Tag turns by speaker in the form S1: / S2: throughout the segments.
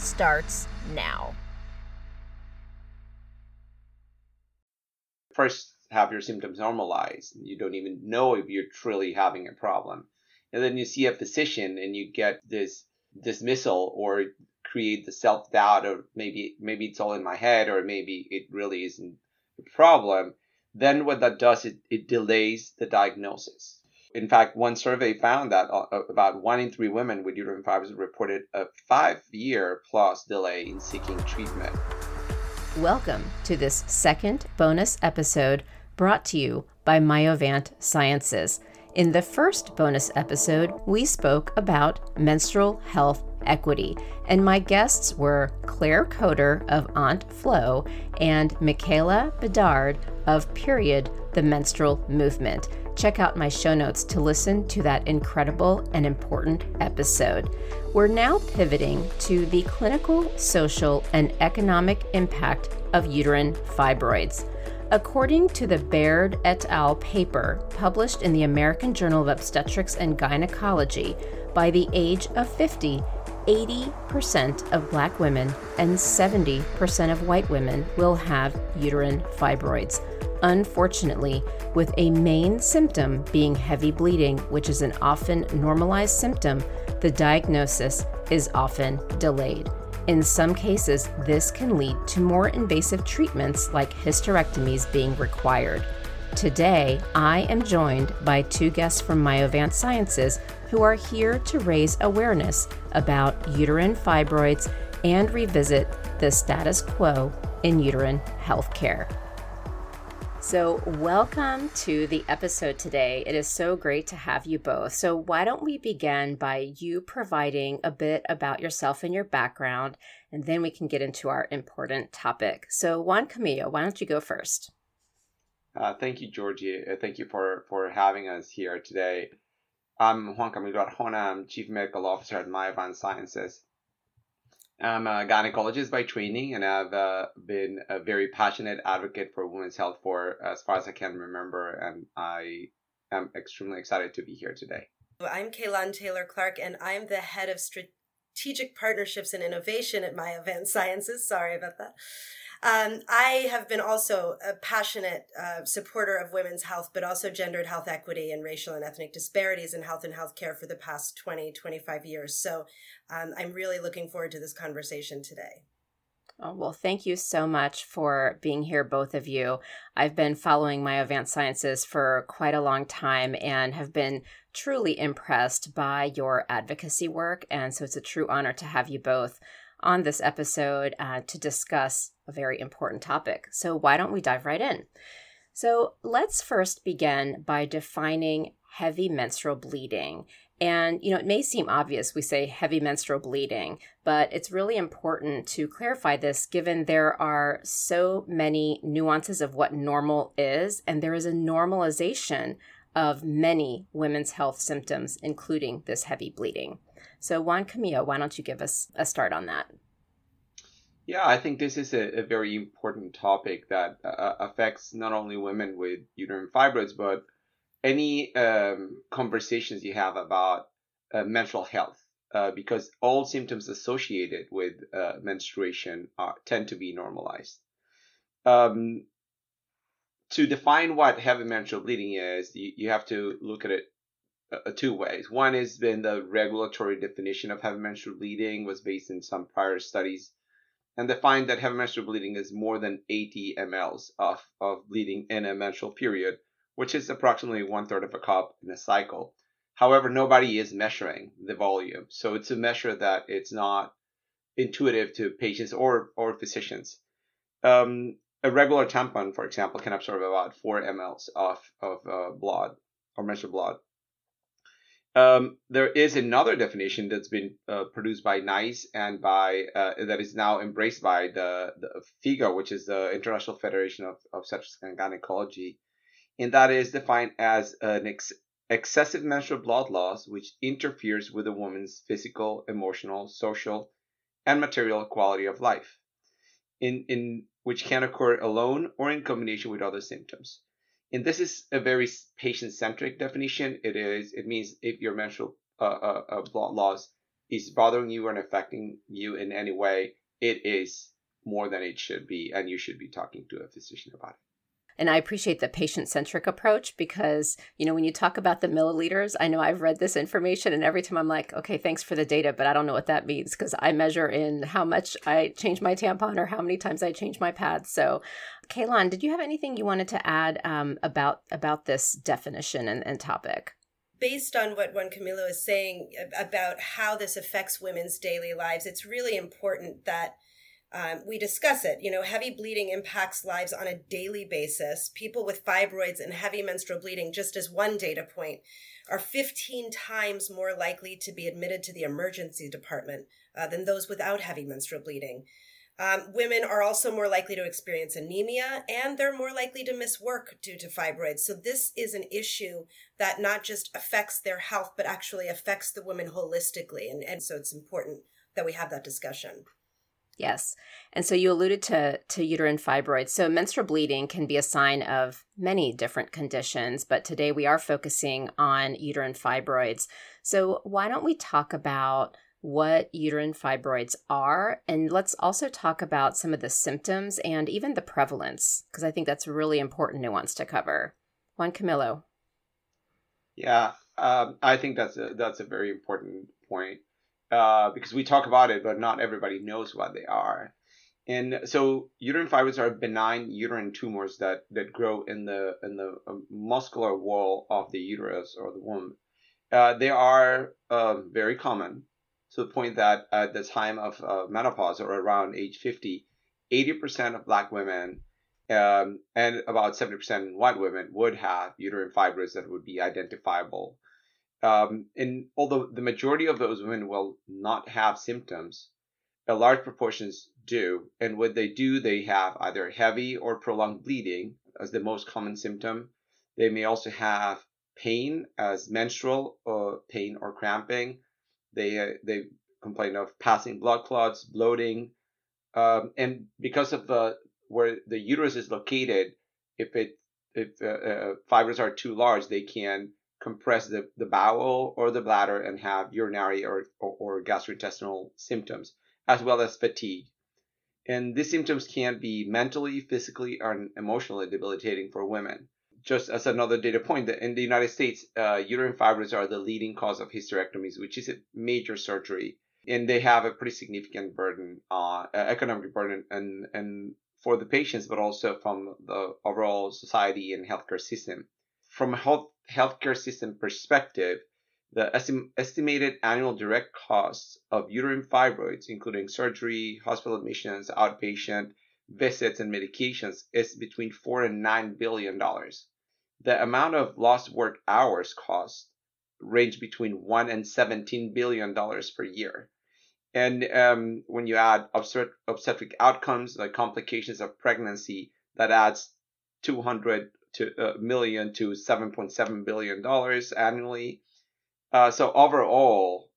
S1: starts now.
S2: first have your symptoms normalized. You don't even know if you're truly having a problem. And then you see a physician and you get this dismissal or create the self doubt or maybe maybe it's all in my head or maybe it really isn't a problem. Then what that does is it delays the diagnosis. In fact, one survey found that uh, about one in three women with uterine fibroids reported a five year plus delay in seeking treatment.
S1: Welcome to this second bonus episode brought to you by Myovant Sciences. In the first bonus episode, we spoke about menstrual health equity, and my guests were Claire Coder of Aunt Flo and Michaela Bedard of Period, the Menstrual Movement. Check out my show notes to listen to that incredible and important episode. We're now pivoting to the clinical, social, and economic impact of uterine fibroids. According to the Baird et al. paper published in the American Journal of Obstetrics and Gynecology, by the age of 50, 80% of black women and 70% of white women will have uterine fibroids. Unfortunately, with a main symptom being heavy bleeding, which is an often normalized symptom, the diagnosis is often delayed. In some cases, this can lead to more invasive treatments like hysterectomies being required. Today, I am joined by two guests from Myovant Sciences who are here to raise awareness about uterine fibroids and revisit the status quo in uterine healthcare. So, welcome to the episode today. It is so great to have you both. So, why don't we begin by you providing a bit about yourself and your background, and then we can get into our important topic. So, Juan Camilo, why don't you go first?
S2: Uh, thank you, Georgie. Uh, thank you for, for having us here today. I'm Juan Camilo Arjona. I'm Chief Medical Officer at Myovant Sciences. I'm a gynecologist by training, and I've uh, been a very passionate advocate for women's health for as far as I can remember, and I am extremely excited to be here today.
S3: I'm Kalahn Taylor Clark, and I'm the head of strategic partnerships and innovation at Myovant Sciences. Sorry about that. Um, I have been also a passionate uh, supporter of women's health, but also gendered health equity and racial and ethnic disparities in health and healthcare for the past 20, 25 years. So um, I'm really looking forward to this conversation today.
S1: Oh, well, thank you so much for being here, both of you. I've been following Myovant Sciences for quite a long time and have been truly impressed by your advocacy work. And so it's a true honor to have you both on this episode uh, to discuss a very important topic. So, why don't we dive right in? So, let's first begin by defining heavy menstrual bleeding. And, you know, it may seem obvious we say heavy menstrual bleeding, but it's really important to clarify this given there are so many nuances of what normal is, and there is a normalization of many women's health symptoms, including this heavy bleeding. So, Juan Camilo, why don't you give us a start on that?
S2: Yeah, I think this is a, a very important topic that uh, affects not only women with uterine fibroids, but any um, conversations you have about uh, menstrual health, uh, because all symptoms associated with uh, menstruation are, tend to be normalized. Um, to define what heavy menstrual bleeding is, you, you have to look at it uh, two ways. One has been the regulatory definition of heavy menstrual bleeding was based in some prior studies and they find that heavy menstrual bleeding is more than 80 mLs of, of bleeding in a menstrual period, which is approximately one third of a cup in a cycle. However, nobody is measuring the volume. So it's a measure that it's not intuitive to patients or, or physicians. Um, a regular tampon, for example, can absorb about 4 mLs of, of uh, blood or menstrual blood. Um, there is another definition that's been uh, produced by NICE and by uh, that is now embraced by the, the FIGO, which is the International Federation of, of Obstetrics and Gynecology, and that is defined as an ex- excessive menstrual blood loss which interferes with a woman's physical, emotional, social, and material quality of life, in in which can occur alone or in combination with other symptoms and this is a very patient-centric definition. It is it means if your menstrual uh, uh, uh, loss is bothering you and affecting you in any way, it is more than it should be, and you should be talking to a physician about it.
S1: And I appreciate the patient centric approach because, you know, when you talk about the milliliters, I know I've read this information and every time I'm like, okay, thanks for the data, but I don't know what that means because I measure in how much I change my tampon or how many times I change my pads. So, Kalahn, did you have anything you wanted to add um, about about this definition and, and topic?
S3: based on what Juan Camilo is saying about how this affects women's daily lives, it's really important that um, we discuss it. You know, heavy bleeding impacts lives on a daily basis. People with fibroids and heavy menstrual bleeding, just as one data point, are 15 times more likely to be admitted to the emergency department uh, than those without heavy menstrual bleeding. Um, women are also more likely to experience anemia and they're more likely to miss work due to fibroids. So, this is an issue that not just affects their health, but actually affects the woman holistically. And, and so, it's important that we have that discussion.
S1: Yes. And so you alluded to to uterine fibroids. So menstrual bleeding can be a sign of many different conditions, but today we are focusing on uterine fibroids. So why don't we talk about what uterine fibroids are and let's also talk about some of the symptoms and even the prevalence because I think that's a really important nuance to cover. Juan Camilo.
S2: Yeah, um, I think that's a that's a very important point uh, because we talk about it, but not everybody knows what they are. And so uterine fibroids are benign uterine tumors that, that grow in the in the um, muscular wall of the uterus or the womb. Uh, they are uh, very common to the point that at the time of uh, menopause or around age 50, 80% of black women um, and about 70% in white women would have uterine fibroids that would be identifiable um, and although the majority of those women will not have symptoms, a large proportions do. And when they do, they have either heavy or prolonged bleeding as the most common symptom. They may also have pain as menstrual uh, pain or cramping. They uh, they complain of passing blood clots, bloating, um, and because of where the uterus is located, if it if uh, uh, fibroids are too large, they can compress the, the bowel or the bladder and have urinary or, or, or gastrointestinal symptoms, as well as fatigue. And these symptoms can be mentally, physically, or emotionally debilitating for women. Just as another data point, that in the United States, uh, uterine fibroids are the leading cause of hysterectomies, which is a major surgery, and they have a pretty significant burden, uh, economic burden, and and for the patients, but also from the overall society and healthcare system. From a health healthcare system perspective, the estim- estimated annual direct costs of uterine fibroids, including surgery, hospital admissions, outpatient visits, and medications, is between four and nine billion dollars. The amount of lost work hours cost range between one and seventeen billion dollars per year. And um, when you add obstet- obstetric outcomes like complications of pregnancy, that adds 200 to uh, million to 7.7 billion dollars annually. Uh, so overall,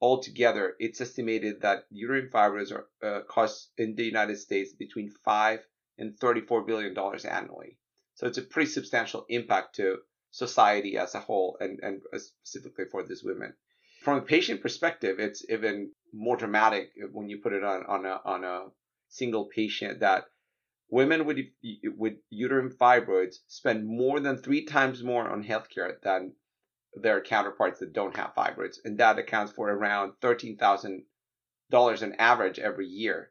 S2: altogether, it's estimated that uterine fibroids are uh, cost in the United States between five and 34 billion dollars annually. So it's a pretty substantial impact to society as a whole, and and specifically for these women. From a patient perspective, it's even more dramatic when you put it on on a on a single patient that women with with uterine fibroids spend more than three times more on healthcare than their counterparts that don't have fibroids, and that accounts for around thirteen thousand dollars on average every year.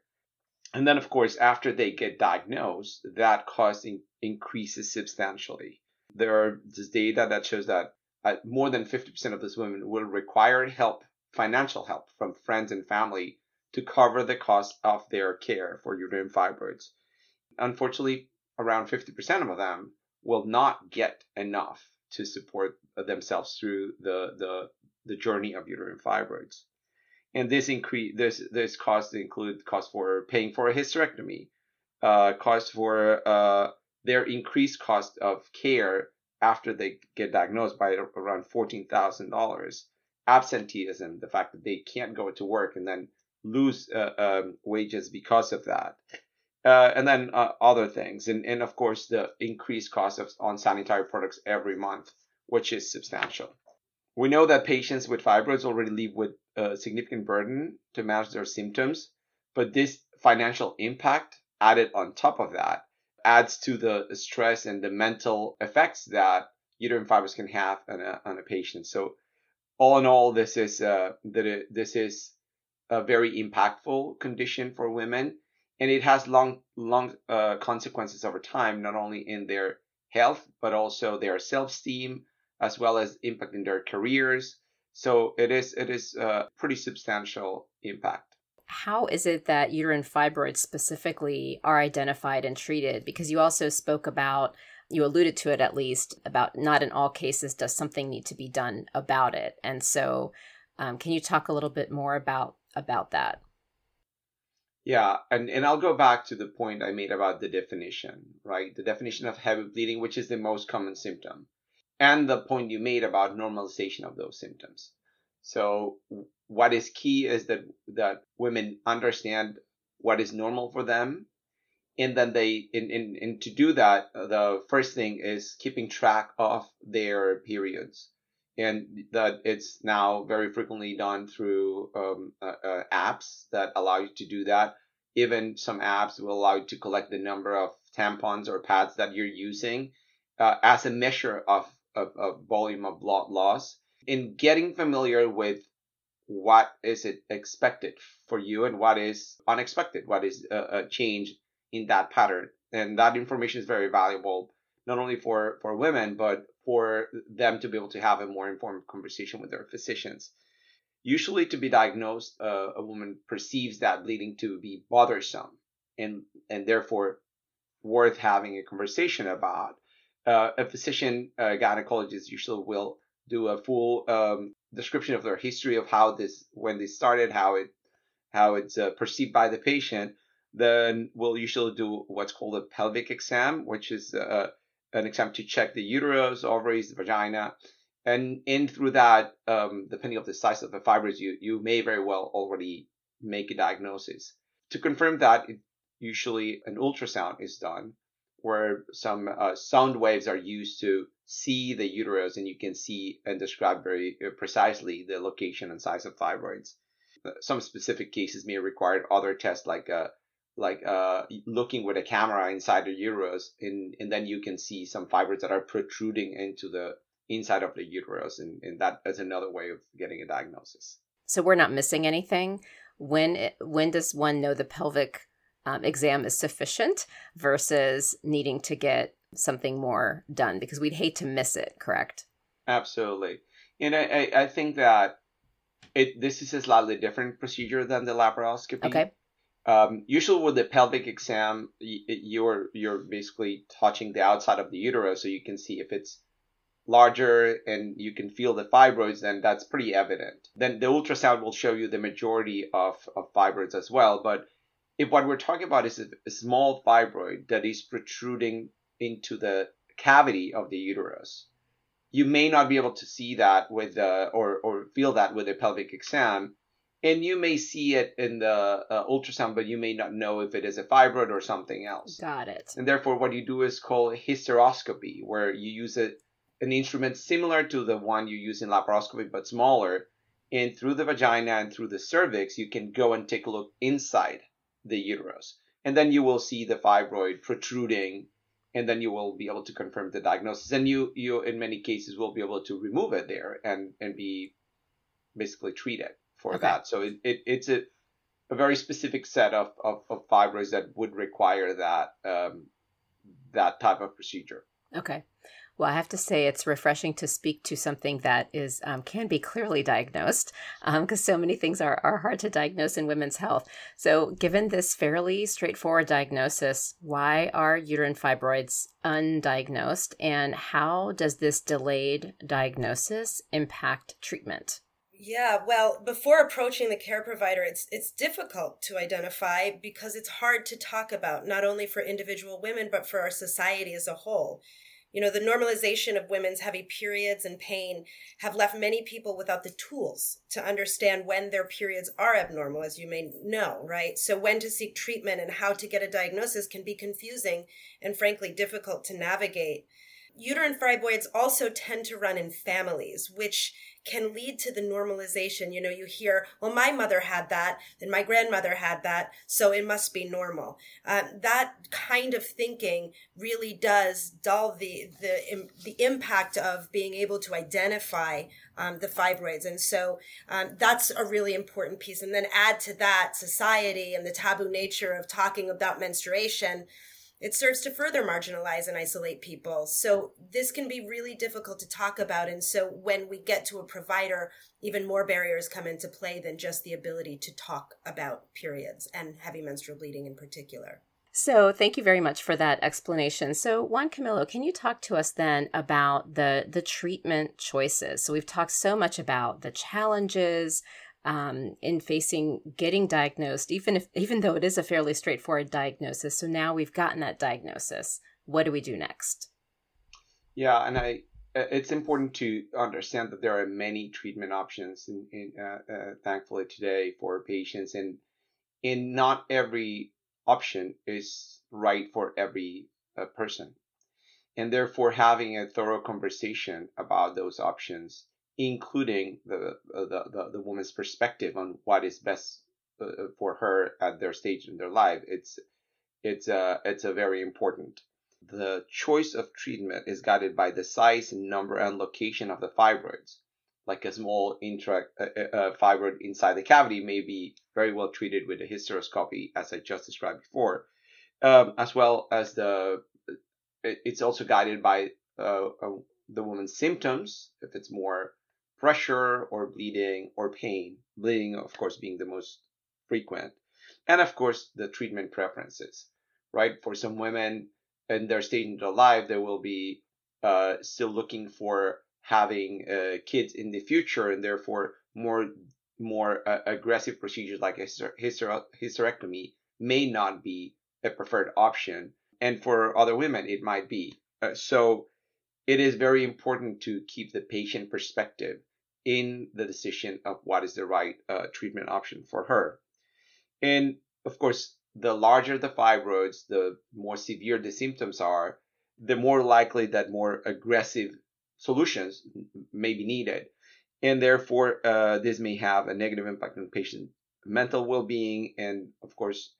S2: And then, of course, after they get diagnosed, that cost in- increases substantially. There are this data that shows that uh, more than 50% of these women will require help, financial help from friends and family to cover the cost of their care for uterine fibroids unfortunately, around 50% of them will not get enough to support themselves through the, the, the journey of uterine fibroids. And this increase, this, this costs include cost for paying for a hysterectomy, uh, cost for, uh, their increased cost of care after they get diagnosed by around $14,000. Absenteeism, the fact that they can't go to work and then lose uh, um, wages because of that. Uh, and then uh, other things. And, and of course, the increased cost of, on sanitary products every month, which is substantial. We know that patients with fibroids already live with a significant burden to manage their symptoms, but this financial impact added on top of that adds to the stress and the mental effects that uterine fibroids can have on a, on a patient. So all in all, this is uh, that this is a very impactful condition for women, and it has long long uh, consequences over time, not only in their health but also their self esteem, as well as impacting their careers. So it is it is a pretty substantial impact
S1: how is it that uterine fibroids specifically are identified and treated? Because you also spoke about, you alluded to it at least, about not in all cases does something need to be done about it. And so, um, can you talk a little bit more about about that?
S2: Yeah, and, and I'll go back to the point I made about the definition, right? The definition of heavy bleeding, which is the most common symptom, and the point you made about normalization of those symptoms. So what is key is that that women understand what is normal for them and then they in, in, in to do that the first thing is keeping track of their periods and that it's now very frequently done through um, uh, uh, apps that allow you to do that even some apps will allow you to collect the number of tampons or pads that you're using uh, as a measure of, of, of volume of blood loss in getting familiar with what is it expected for you and what is unexpected, what is a, a change in that pattern. And that information is very valuable, not only for, for women, but for them to be able to have a more informed conversation with their physicians. Usually, to be diagnosed, uh, a woman perceives that bleeding to be bothersome and, and therefore worth having a conversation about. Uh, a physician, a gynecologist, usually will do a full um, description of their history of how this when they started, how it how it's uh, perceived by the patient. Then we'll usually do what's called a pelvic exam, which is uh, an exam to check the uterus, ovaries, the vagina, and in through that, um, depending on the size of the fibroids, you you may very well already make a diagnosis. To confirm that, it, usually an ultrasound is done, where some uh, sound waves are used to see the uterus and you can see and describe very uh, precisely the location and size of fibroids. Uh, some specific cases may require other tests like uh, like uh, looking with a camera inside the uterus and, and then you can see some fibroids that are protruding into the inside of the uterus and, and that is another way of getting a diagnosis.
S1: So we're not missing anything. When it, when does one know the pelvic um, exam is sufficient versus needing to get something more done because we'd hate to miss it, correct?
S2: Absolutely. And I, I, think that it this is a slightly different procedure than the laparoscopy.
S1: Okay.
S2: Um, usually with the pelvic exam, you're you're basically touching the outside of the uterus, so you can see if it's larger and you can feel the fibroids, then that's pretty evident. Then the ultrasound will show you the majority of, of fibroids as well. But if what we're talking about is a, a small fibroid that is protruding into the cavity of the uterus. You may not be able to see that with the, or, or feel that with a pelvic exam. And you may see it in the uh, ultrasound, but you may not know if it is a fibroid or something else.
S1: Got it.
S2: And therefore, what you do is called hysteroscopy, where you use a, an instrument similar to the one you use in laparoscopy, but smaller. And through the vagina and through the cervix, you can go and take a look inside the uterus. And then you will see the fibroid protruding and then you will be able to confirm the diagnosis and you you in many cases will be able to remove it there and and be basically treated for okay. that so it, it it's a, a very specific set of, of, of fibroids that would require that um, that type of procedure
S1: okay Well, I have to say it's refreshing to speak to something that is um, can be clearly diagnosed because um, so many things are, are hard to diagnose in women's health. So, given this fairly straightforward diagnosis, why are uterine fibroids undiagnosed, and how does this delayed diagnosis impact treatment?
S3: Yeah, well, before approaching the care provider, it's it's difficult to identify because it's hard to talk about not only for individual women but for our society as a whole. You know, the normalization of women's heavy periods and pain have left many people without the tools to understand when their periods are abnormal, as you may know, right? So, when to seek treatment and how to get a diagnosis can be confusing and frankly difficult to navigate. Uterine fibroids also tend to run in families, which can lead to the normalization. You know, you hear, well, my mother had that, and my grandmother had that, so it must be normal. Uh, that kind of thinking really does dull the the the impact of being able to identify um, the fibroids, and so um, that's a really important piece. And then add to that society and the taboo nature of talking about menstruation it serves to further marginalize and isolate people. So this can be really difficult to talk about. And so when we get to a provider, even more barriers come into play than just the ability to talk about periods and heavy menstrual bleeding in particular.
S1: So, thank you very much for that explanation. So, Juan Camilo, can you talk to us then about the the treatment choices? So, we've talked so much about the challenges, um, in facing getting diagnosed, even if even though it is a fairly straightforward diagnosis. So now we've gotten that diagnosis. What do we do next?
S2: Yeah, and I uh, it's important to understand that there are many treatment options, in, in uh, uh, thankfully today for patients, and and not every option is right for every uh, person, and therefore having a thorough conversation about those options including the, the, the, the woman's perspective on what is best uh, for her at their stage in their life. It's, it's, uh, it's a very important. The choice of treatment is guided by the size, number, and location of the fibroids. Like a small intra uh, uh, uh, fibroid inside the cavity may be very well treated with a hysteroscopy, as I just described before, um, as well as the. It's also guided by uh, the woman's symptoms. If it's more pressure or bleeding or pain, bleeding, of course, being the most frequent. And of course, the treatment preferences, right? For some women in their stage in their life, they will be uh, still looking for having uh, kids in the future and therefore more more uh, aggressive procedures like hyster- hyster- hysterectomy may not be a preferred option. And for other women, it might be. Uh, so it is very important to keep the patient perspective in the decision of what is the right uh, treatment option for her. And of course, the larger the fibroids, the more severe the symptoms are, the more likely that more aggressive solutions may be needed. And therefore, uh, this may have a negative impact on patient mental well-being and, of course,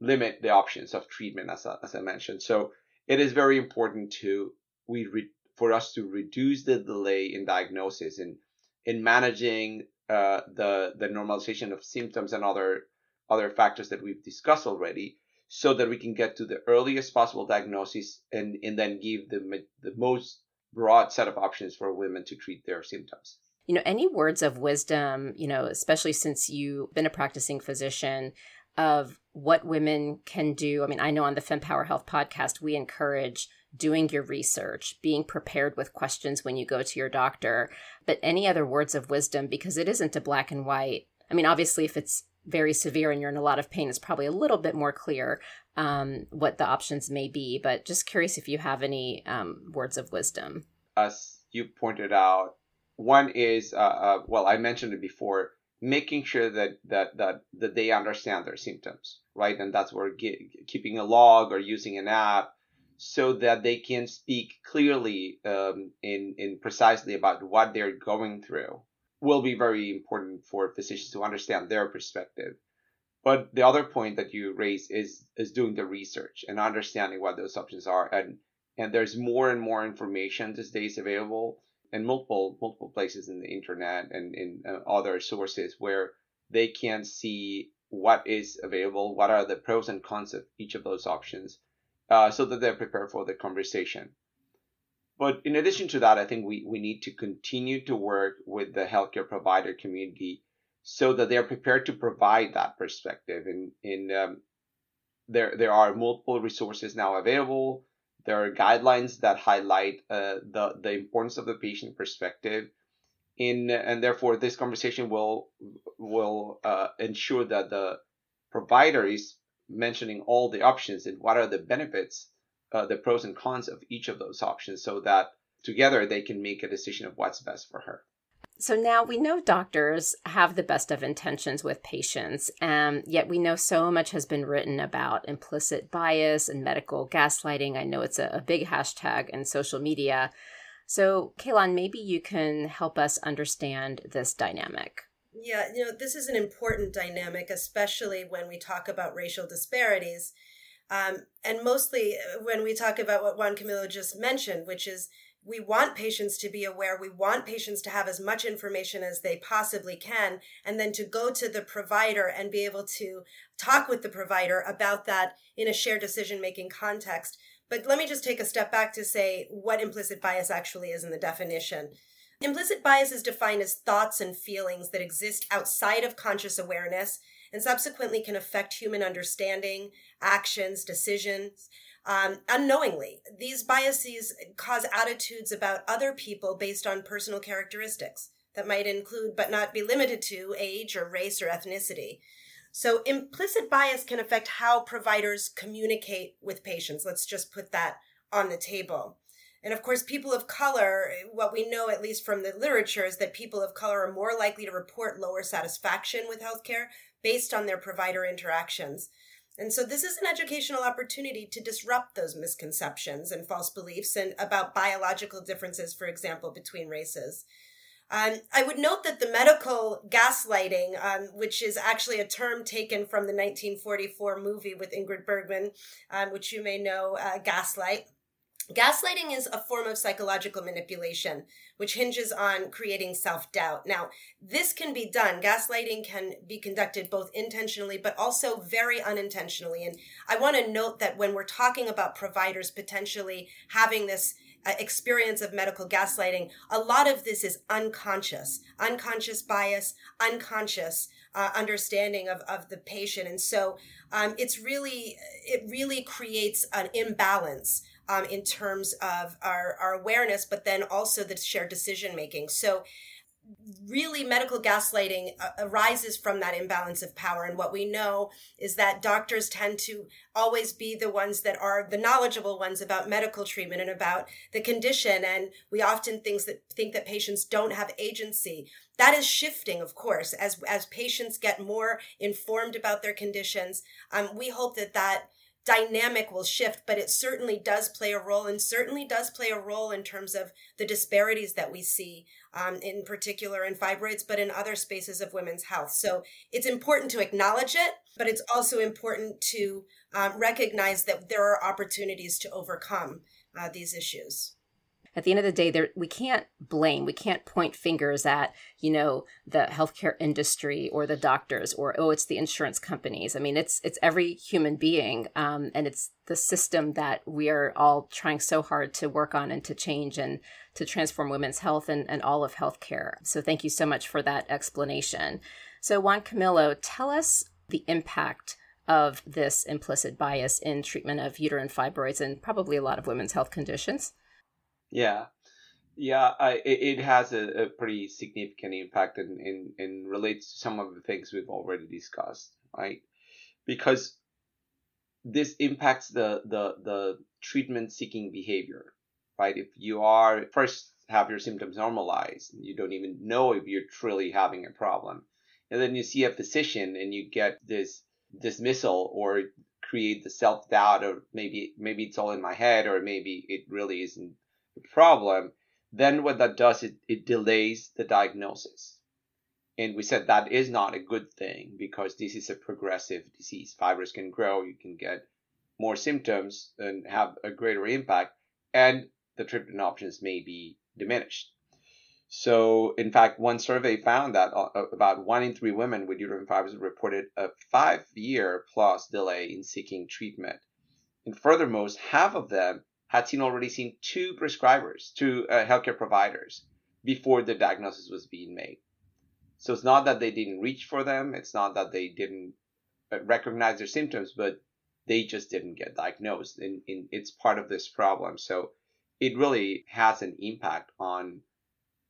S2: limit the options of treatment, as I, as I mentioned. So it is very important to we re- for us to reduce the delay in diagnosis and in managing uh, the the normalization of symptoms and other other factors that we've discussed already, so that we can get to the earliest possible diagnosis and and then give the the most broad set of options for women to treat their symptoms.
S1: You know, any words of wisdom, you know, especially since you've been a practicing physician, of what women can do. I mean, I know on the FemPower Health podcast, we encourage doing your research, being prepared with questions when you go to your doctor, but any other words of wisdom because it isn't a black and white. I mean, obviously, if it's very severe and you're in a lot of pain, it's probably a little bit more clear um, what the options may be. But just curious if you have any um, words of wisdom.
S2: As you pointed out, one is uh, uh, well, I mentioned it before, making sure that that that that they understand their symptoms, right? And that's where get, keeping a log or using an app so that they can speak clearly um, in, in precisely about what they're going through will be very important for physicians to understand their perspective. But the other point that you raise is is doing the research and understanding what those options are. And and there's more and more information these days available in multiple multiple places in the internet and in uh, other sources where they can see what is available, what are the pros and cons of each of those options, uh, so that they're prepared for the conversation. But in addition to that, I think we, we need to continue to work with the healthcare provider community so that they're prepared to provide that perspective. And in um, there there are multiple resources now available. There are guidelines that highlight uh, the the importance of the patient perspective. In and therefore, this conversation will will uh, ensure that the provider is mentioning all the options and what are the benefits, uh, the pros and cons of each of those options, so that together they can make a decision of what's best for her.
S1: So now we know doctors have the best of intentions with patients, and yet we know so much has been written about implicit bias and medical gaslighting. I know it's a, a big hashtag in social media. So, Kalahn, maybe you can help us understand this dynamic.
S3: Yeah, you know, this is an important dynamic, especially when we talk about racial disparities. Um, and mostly uh, when we talk about what Juan Camilo just mentioned, which is we want patients to be aware. We want patients to have as much information as they possibly can, and then to go to the provider and be able to talk with the provider about that in a shared decision making context. But let me just take a step back to say what implicit bias actually is in the definition. Implicit bias is defined as thoughts and feelings that exist outside of conscious awareness and subsequently can affect human understanding, actions, decisions, um, unknowingly. These biases cause attitudes about other people based on personal characteristics that might include, but not be limited to, age or race or ethnicity. So, implicit bias can affect how providers communicate with patients. Let's just put that on the table. And of course, people of color, what we know, at least from the literature, is that people of color are more likely to report lower satisfaction with healthcare based on their provider interactions. And so this is an educational opportunity to disrupt those misconceptions and false beliefs and about biological differences, for example, between races. Um, I would note that the medical gaslighting, um, which is actually a term taken from the 1944 movie with Ingrid Bergman, um, which you may know, uh, Gaslight, Gaslighting is a form of psychological manipulation, which hinges on creating self doubt. Now, this can be done. Gaslighting can be conducted both intentionally, but also very unintentionally. And I want to note that when we're talking about providers potentially having this uh, experience of medical gaslighting, a lot of this is unconscious, unconscious bias, unconscious uh, understanding of, of the patient. And so um, it's really, it really creates an imbalance um, in terms of our, our awareness, but then also the shared decision making. So, really, medical gaslighting uh, arises from that imbalance of power. And what we know is that doctors tend to always be the ones that are the knowledgeable ones about medical treatment and about the condition. And we often think that think that patients don't have agency. That is shifting, of course, as as patients get more informed about their conditions. Um, we hope that that dynamic will shift, but it certainly does play a role and certainly does play a role in terms of the disparities that we see, um, in particular in fibroids, but in other spaces of women's health. So it's important to acknowledge it, but it's also important to um, recognize that there are opportunities to overcome uh, these issues
S1: at the end of the day there we can't blame we can't point fingers at you know the healthcare industry or the doctors or oh it's the insurance companies. I mean it's it's every human being um, and it's the system that we are all trying so hard to work on and to change and to transform women's health and, and all of healthcare. So thank you so much for that explanation. So juan camilo tell us the impact of this implicit bias in treatment of uterine fibroids and probably a lot of women's health conditions
S2: yeah, yeah, I, it, has a, a pretty significant impact and, and relates to some of the things we've already discussed, right? Because this impacts the, the, the treatment seeking behavior, right? If you are first have your symptoms normalized, you don't even know if you're truly having a problem. And then you see a physician and you get this dismissal or create the self doubt or maybe maybe it's all in my head or maybe it really isn't problem, then what that does is it delays the diagnosis. And we said that is not a good thing because this is a progressive disease. Fibroids can grow, you can get more symptoms and have a greater impact, and the treatment options may be diminished. So, in fact, one survey found that uh, uh, about one in three women with uterine fibroids reported a five year plus delay in seeking treatment. And furthermore, half of them had seen already seen two prescribers, two uh, healthcare providers before the diagnosis was being made. So it's not that they didn't reach for them. It's not that they didn't uh, recognize their symptoms, but they just didn't get diagnosed. And, and it's part of this problem. So it really has an impact on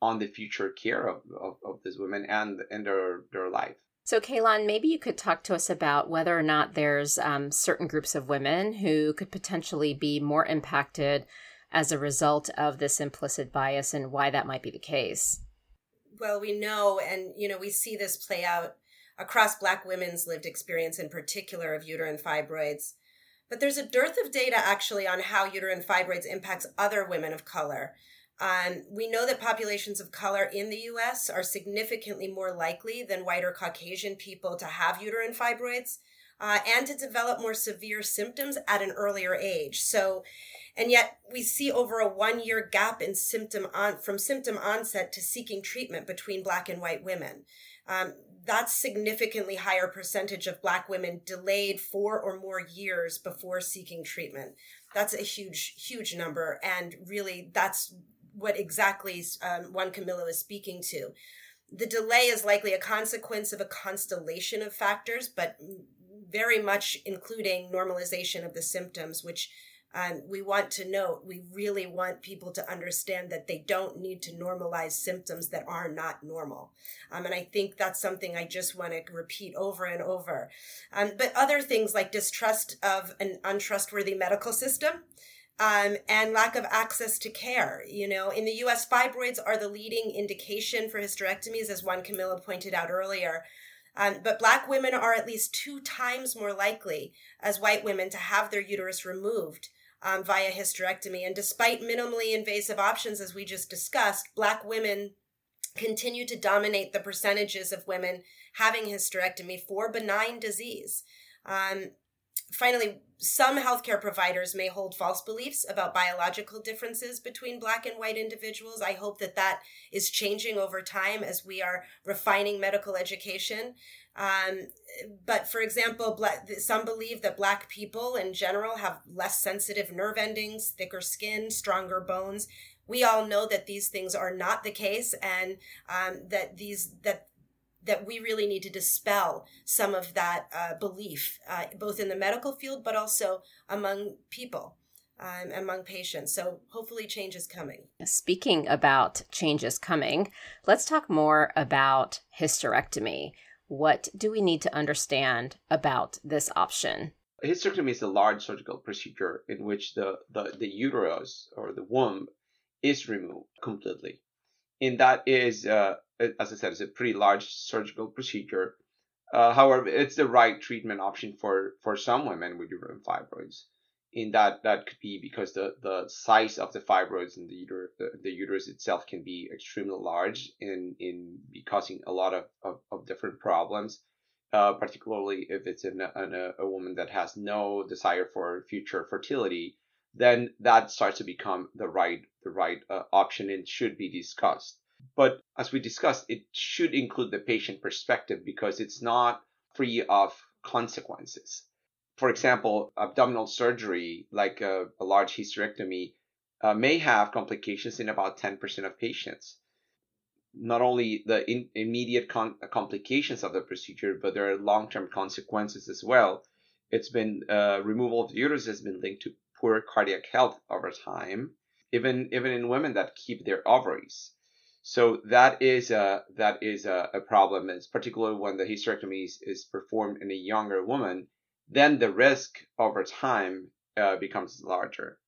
S2: on the future care of, of, of these women and and their their life.
S1: So, Kalahn, maybe you could talk to us about whether or not there's um, certain groups of women who could potentially be more impacted as a result of this implicit bias and why that might be the case.
S3: Well, we know, and you know, we see this play out across Black women's lived experience, in particular of uterine fibroids. But there's a dearth of data actually on how uterine fibroids impacts other women of color. Um, we know that populations of color in the US are significantly more likely than white or Caucasian people to have uterine fibroids uh, and to develop more severe symptoms at an earlier age. So, and yet we see over a one year gap in symptom on, from symptom onset to seeking treatment between black and white women. Um, that's significantly higher percentage of black women delayed four or more years before seeking treatment. That's a huge, huge number. And really, that's what exactly um, Juan Camilo is speaking to. The delay is likely a consequence of a constellation of factors, but very much including normalization of the symptoms, which um, we want to note. We really want people to understand that they don't need to normalize symptoms that are not normal. Um, and I think that's something I just want to repeat over and over. Um, but other things like distrust of an untrustworthy medical system um, and lack of access to care. You know, in the US, fibroids are the leading indication for hysterectomies, as Juan Camilo pointed out earlier. Um, but Black women are at least two times more likely as white women to have their uterus removed um, via hysterectomy. And despite minimally invasive options, as we just discussed, Black women continue to dominate the percentages of women having hysterectomy for benign disease. Um, finally, some healthcare providers may hold false beliefs about biological differences between black and white individuals. I hope that that is changing over time as we are refining medical education. Um, but for example, black, some believe that black people in general have less sensitive nerve endings, thicker skin, stronger bones. We all know that these things are not the case, and um, that these that that we really need to dispel some of that uh, belief, uh, both in the medical field, but also among people. Um, among patients. So hopefully, change is coming.
S1: Speaking about changes coming, let's talk more about hysterectomy. What do we need to understand about this option?
S2: Hysterectomy is a large surgical procedure in which the, the, the uterus or the womb is removed completely. And that is uh, as I said, it's a pretty large surgical procedure. Uh, however, it's the right treatment option for, for some women with uterine fibroids. In that, that could be because the, the size of the fibroids in the, uter- the, the uterus itself can be extremely large and in be causing a lot of, of, of different problems. Uh, particularly if it's in, a, in a, a, woman that has no desire for future fertility, then that starts to become the right the right uh, option and should be discussed. But as we discussed, it should include the patient perspective because it's not free of consequences. For example, abdominal surgery, like a, a large hysterectomy, uh, may have complications in about 10% of patients. Not only the in, immediate con- complications of the procedure, but there are long term consequences as well. It's been uh, removal of the uterus has been linked to poor cardiac health over time, even even in women that keep their ovaries. So that is a that is a, a problem. It's particularly when the hysterectomy is, is, performed in a younger woman, then the risk over time uh, becomes larger.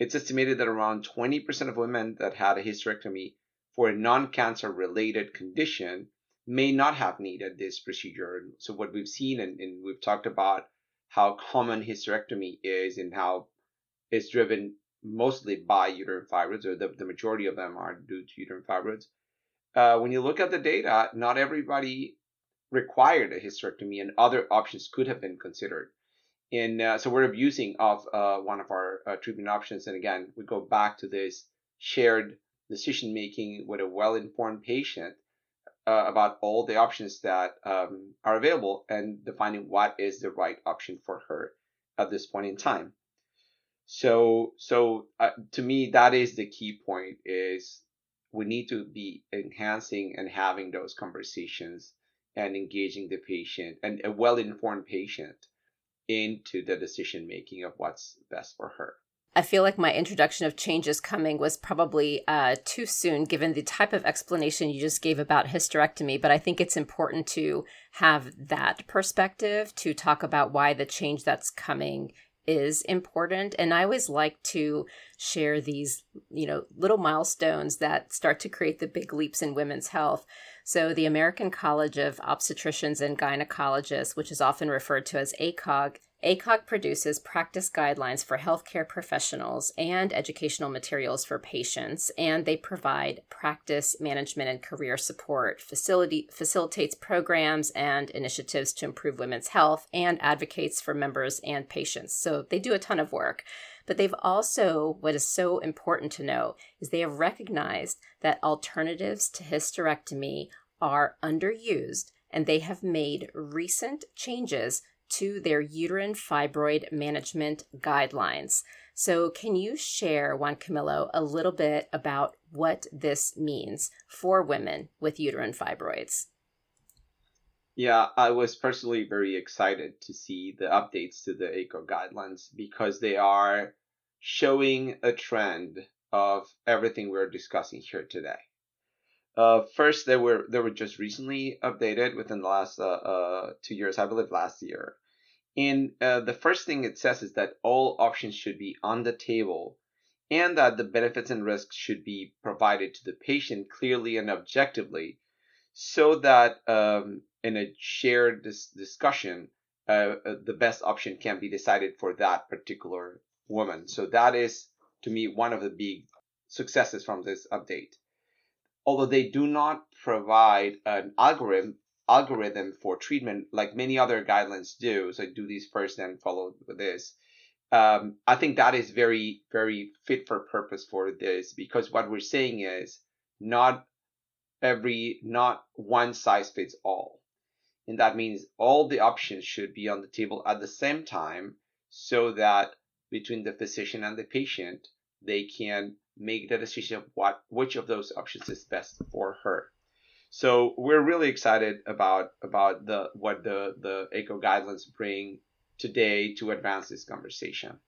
S2: It's estimated that around 20% of women that had a hysterectomy for a non-cancer related condition may not have needed this procedure. So what we've seen and, and we've talked about how common hysterectomy is and how it's driven mostly by uterine fibroids, or the, the majority of them are due to uterine fibroids. Uh, when you look at the data, not everybody required a hysterectomy, and other options could have been considered. And uh, so we're abusing of uh, one of our uh, treatment options. And again, we go back to this shared decision making with a well informed patient uh, about all the options that um, are available and defining what is the right option for her at this point in time. So, so uh, to me, that is the key point is we need to be enhancing and having those conversations and engaging the patient and a well-informed patient into the decision making of what's best for her.
S1: I feel like my introduction of changes coming was probably uh, too soon given the type of explanation you just gave about hysterectomy, but I think it's important to have that perspective to talk about why the change that's coming is important and i always like to share these you know little milestones that start to create the big leaps in women's health so the american college of obstetricians and gynecologists which is often referred to as acog ACOG produces practice guidelines for healthcare professionals and educational materials for patients, and they provide practice management and career support, facility, facilitates programs and initiatives to improve women's health, and advocates for members and patients. So they do a ton of work. But they've also, what is so important to know, is they have recognized that alternatives to hysterectomy are underused and they have made recent changes to their uterine fibroid management guidelines. So, can you share, Juan Camilo, a little bit about what this means for women with uterine fibroids?
S2: Yeah, I was personally very excited to see the updates to the ACOG guidelines because they are showing a trend of everything we're discussing here today. Uh, first, they were they were just recently updated within the last uh, uh, two years, I believe last year. And uh, the first thing it says is that all options should be on the table, and that the benefits and risks should be provided to the patient clearly and objectively, so that um, in a shared dis- discussion, uh, uh the best option can be decided for that particular woman. So that is, to me, one of the big successes from this update although they do not provide an algorithm algorithm for treatment like many other guidelines do. So do these first, then follow this. Um, I think that is very, very fit for purpose for this because what we're saying is not every, not one size fits all. And that means all the options should be on the table at the same time so that between the physician and the patient, they can make the decision of what which of those options is best for her. So we're really excited about about the what the the ACOG guidelines bring today to advance this conversation.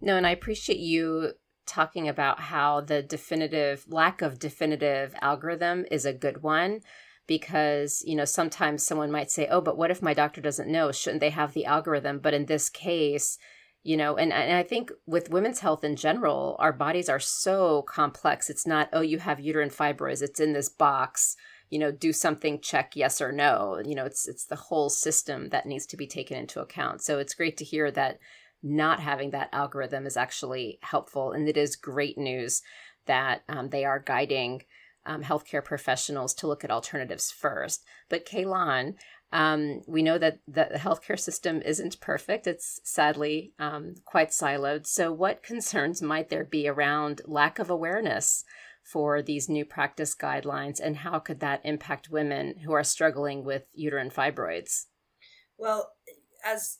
S1: No, and I appreciate you talking about how the definitive lack of definitive algorithm is a good one because you know sometimes someone might say oh but what if my doctor doesn't know shouldn't they have the algorithm but in this case you know and, and i think with women's health in general our bodies are so complex. It's not oh you have uterine fibroids. It's in this box. You know do something check yes or no. You know it's it's the whole system that needs to be taken into account. So it's great to hear that not having that algorithm is actually helpful and it is great news that um, they are guiding um, healthcare professionals to look at alternatives first. But Kalahn, um, we know that the healthcare system isn't perfect. It's sadly um, quite siloed. So, what concerns might there be around lack of awareness for these new practice guidelines, and how could that impact women who are struggling with uterine fibroids?
S3: Well, as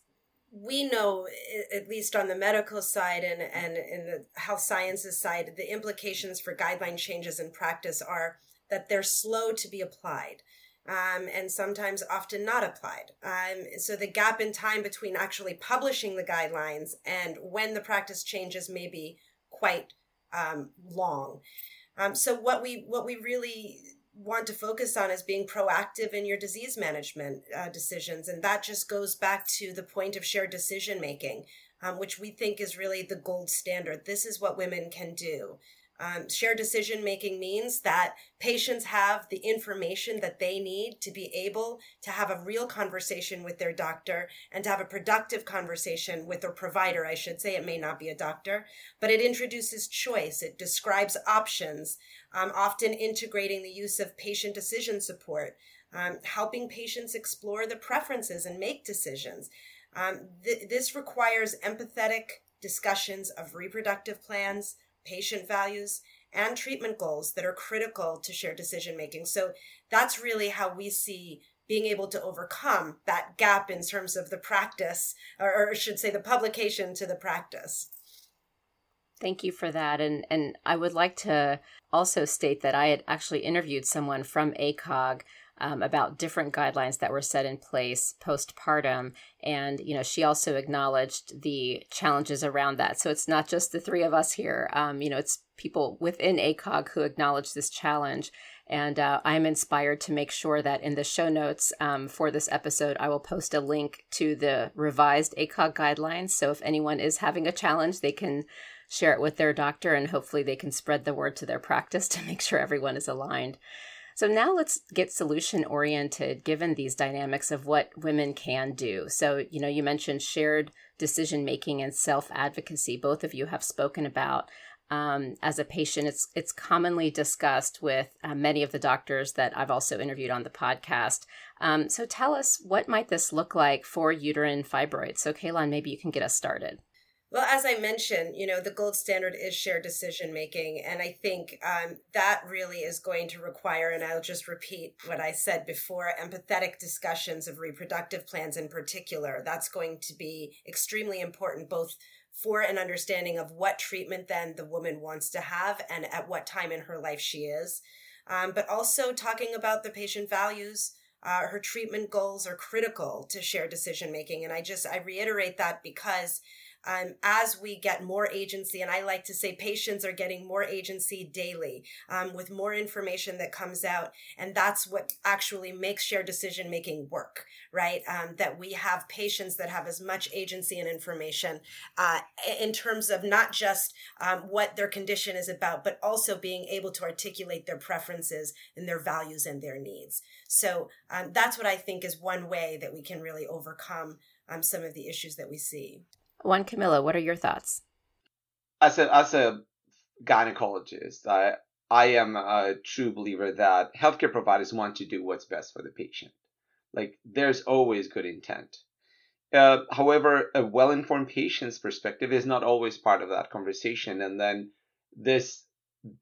S3: we know, at least on the medical side and, and in the health sciences side, the implications for guideline changes in practice are that they're slow to be applied um, and sometimes often not applied. Um, so the gap in time between actually publishing the guidelines and when the practice changes may be quite um, long. Um, so what we what we really want to focus on is being proactive in your disease management uh, decisions, and that just goes back to the point of shared decision making, um, which we think is really the gold standard. This is what women can do. Um, shared decision making means that patients have the information that they need to be able to have a real conversation with their doctor and to have a productive conversation with their provider. I should say it may not be a doctor, but it introduces choice. It describes options, um, often integrating the use of patient decision support, um, helping patients explore the preferences and make decisions. Um, th- this requires empathetic discussions of reproductive plans patient values, and treatment goals that are critical to shared decision making. So that's really how we see being able to overcome that gap in terms of the practice, or, or should say the publication to the practice.
S1: Thank you for that. And and I would like to also state that I had actually interviewed someone from ACOG um, about different guidelines that were set in place postpartum. And, you know, she also acknowledged the challenges around that. So it's not just the three of us here. Um, you know, it's people within ACOG who acknowledge this challenge. And uh, I'm inspired to make sure that in the show notes um, for this episode, I will post a link to the revised ACOG guidelines. So if anyone is having a challenge, they can share it with their doctor and hopefully they can spread the word to their practice to make sure everyone is aligned. So now let's get solution oriented given these dynamics of what women can do. So, you know, you mentioned shared decision making and self advocacy. Both of you have spoken about. Um, as a patient, it's it's commonly discussed with uh, many of the doctors that I've also interviewed on the podcast. Um, so tell us what might this look like for uterine fibroids. So Kalahn, maybe you can get us started.
S3: Well, as I mentioned, you know, the gold standard is shared decision making. And I think um, that really is going to require, and I'll just repeat what I said before empathetic discussions of reproductive plans in particular. That's going to be extremely important, both for an understanding of what treatment then the woman wants to have and at what time in her life she is, um, but also talking about the patient values. Uh, her treatment goals are critical to shared decision making and i just i reiterate that because um, as we get more agency, and I like to say patients are getting more agency daily um, with more information that comes out. And that's what actually makes shared decision making work, right? Um, that we have patients that have as much agency and information uh, in terms of not just um, what their condition is about, but also being able to articulate their preferences and their values and their needs. So um, that's what I think is one way that we can really overcome um, some of the issues that we see.
S1: Juan Camilo, what are your thoughts?
S2: As a as a gynecologist, I I am a true believer that healthcare providers want to do what's best for the patient. Like there's always good intent. Uh, however, a well-informed patient's perspective is not always part of that conversation, and then this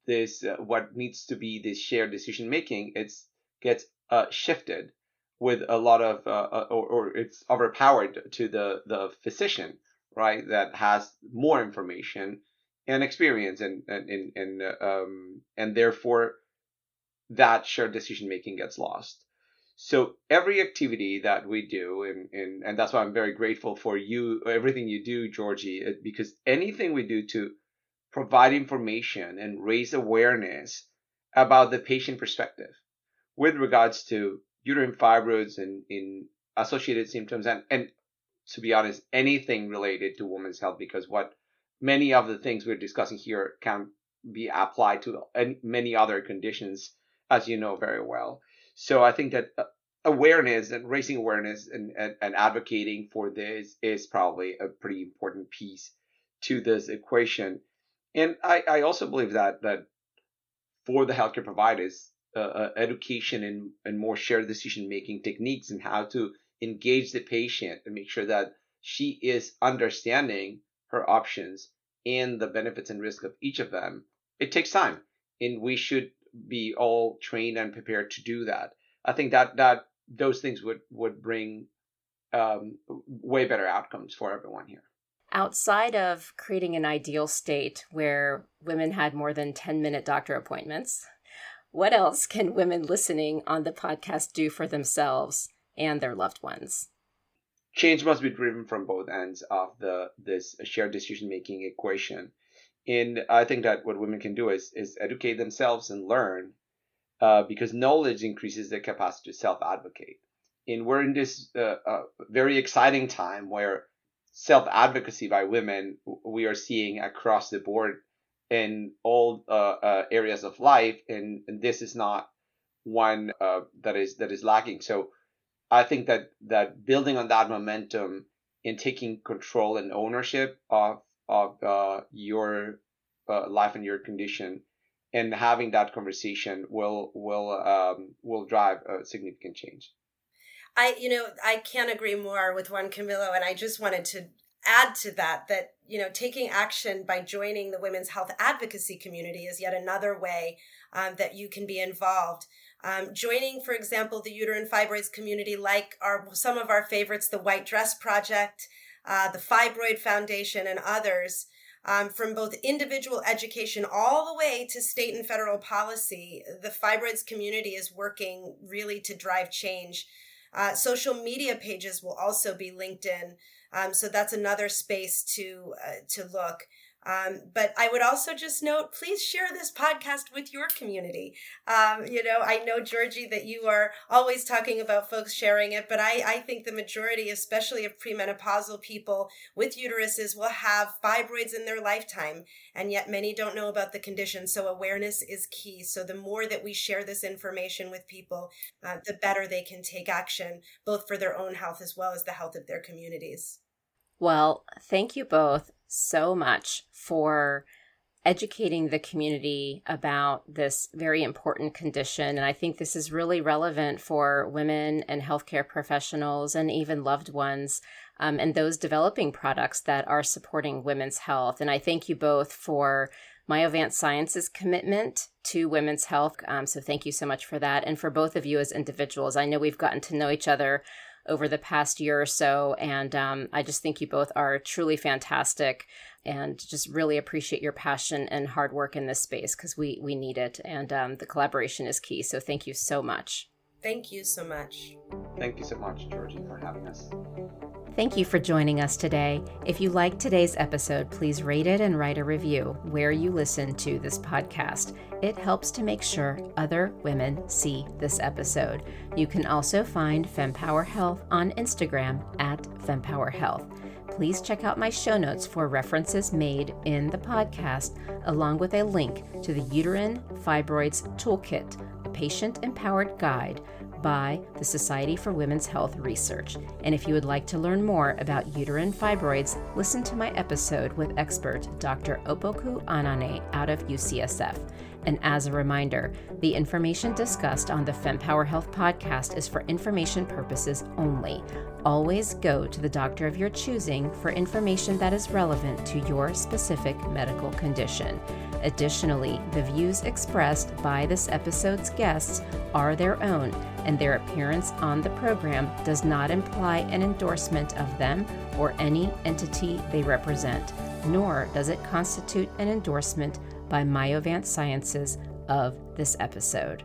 S2: this uh, what needs to be this shared decision making it's gets uh, shifted with a lot of uh, uh, or, or it's overpowered to the the physician right, that has more information and experience and and and um and therefore that shared decision making gets lost. So every activity that we do, and, and, and that's why I'm very grateful for you, everything you do, Georgie, because anything we do to provide information and raise awareness about the patient perspective with regards to uterine fibroids and in associated symptoms and, and to be honest, anything related to women's health because what many of the things we're discussing here can be applied to many other conditions, as you know very well. So I think that uh, awareness and raising awareness and, and, and advocating for this is probably a pretty important piece to this equation. And I, I also believe that that for the healthcare providers, uh, uh, education and, and more shared decision making techniques and how to engage the patient and make sure that she is understanding her options and the benefits and risks of each of them, it takes time. And we should be all trained and prepared to do that. I think that that those things would would bring um, way better outcomes for everyone here.
S1: Outside of creating an ideal state where women had more than 10 minute doctor appointments, what else can women listening on the podcast do for themselves and their loved ones.
S2: Change must be driven from both ends of the this shared decision making equation. And I think that what women can do is is educate themselves and learn, uh, because knowledge increases their capacity to self advocate. And we're in this uh, uh, very exciting time where self advocacy by women we are seeing across the board in all uh, uh, areas of life, and, and, this is not one uh, that is that is lacking. So I think that that building on that momentum and taking control and ownership of of uh, your uh, life and your condition and having that conversation will will um, will drive a significant change.
S3: I you know I can't agree more with Juan Camilo, and I just wanted to add to that that you know taking action by joining the women's health advocacy community is yet another way um, that you can be involved um, joining, for example, the uterine fibroids community, like our some of our favorites, the White Dress Project, uh, the Fibroid Foundation, and others, Um, from both individual education all the way to state and federal policy, the fibroids community is working really to drive change. Uh, social media pages will also be linked in, um, so that's another space to uh, to look. Um, but I would also just note, please share this podcast with your community. Um, you know, I know, Georgie, that you are always talking about folks sharing it, but I, I think the majority, especially of premenopausal people with uteruses, will have fibroids in their lifetime. And yet many don't know about the condition. So awareness is key. So the more that we share this information with people, uh, the better they can take action, both for their own health as well as the health of their communities.
S1: Well, thank you both so much for educating the community about this very important condition. And I think this is really relevant for women and healthcare professionals and even loved ones um, and those developing products that are supporting women's health. And I thank you both for Myovant Sciences' commitment to women's health. Um, so thank you so much for that. And for both of you as individuals, I know we've gotten to know each other over the past year or so. And um, I just think you both are truly fantastic and just really appreciate your passion and hard work in this space because we, we need it. And um, the collaboration is key. So thank you so much.
S3: Thank you so much.
S2: Thank you so much, Georgie, for having us.
S1: Thank you for joining us today. If you liked today's episode, please rate it and write a review where you listen to this podcast. It helps to make sure other women see this episode. You can also find FemPower Health on Instagram at FemPower Health. Please check out my show notes for references made in the podcast, along with a link to the Uterine Fibroids Toolkit, a patient empowered guide by the Society for Women's Health Research. And if you would like to learn more about uterine fibroids, listen to my episode with expert Dr. Opoku Anane out of UCSF. And as a reminder, the information discussed on the FemPower Health podcast is for information purposes only. Always go to the doctor of your choosing for information that is relevant to your specific medical condition. Additionally, the views expressed by this episode's guests are their own, and their appearance on the program does not imply an endorsement of them or any entity they represent, nor does it constitute an endorsement by Myovant Sciences of this episode.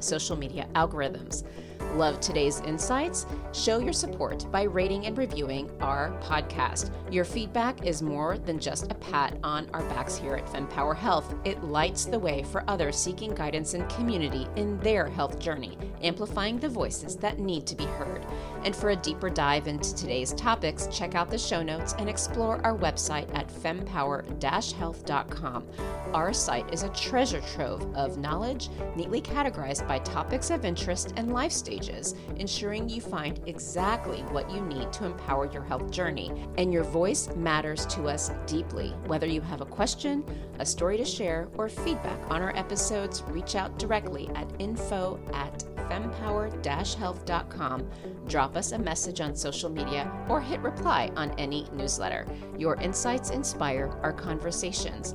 S1: social media algorithms. Love today's insights? Show your support by rating and reviewing our podcast. Your feedback is more than just a pat on our backs here at FemPower Health. It lights the way for others seeking guidance and community in their health journey, amplifying the voices that need to be heard. And for a deeper dive into today's topics, check out the show notes and explore our website at fempower-health.com. Our site is a treasure trove of knowledge, neatly categorized by topics of interest and life stages, ensuring you find exactly what you need to empower your health journey. And your voice matters to us deeply. Whether you have a question, a story to share, or feedback on our episodes, reach out directly at info at fempower-health.com. Drop us a message on social media or hit reply on any newsletter. Your insights inspire our conversations.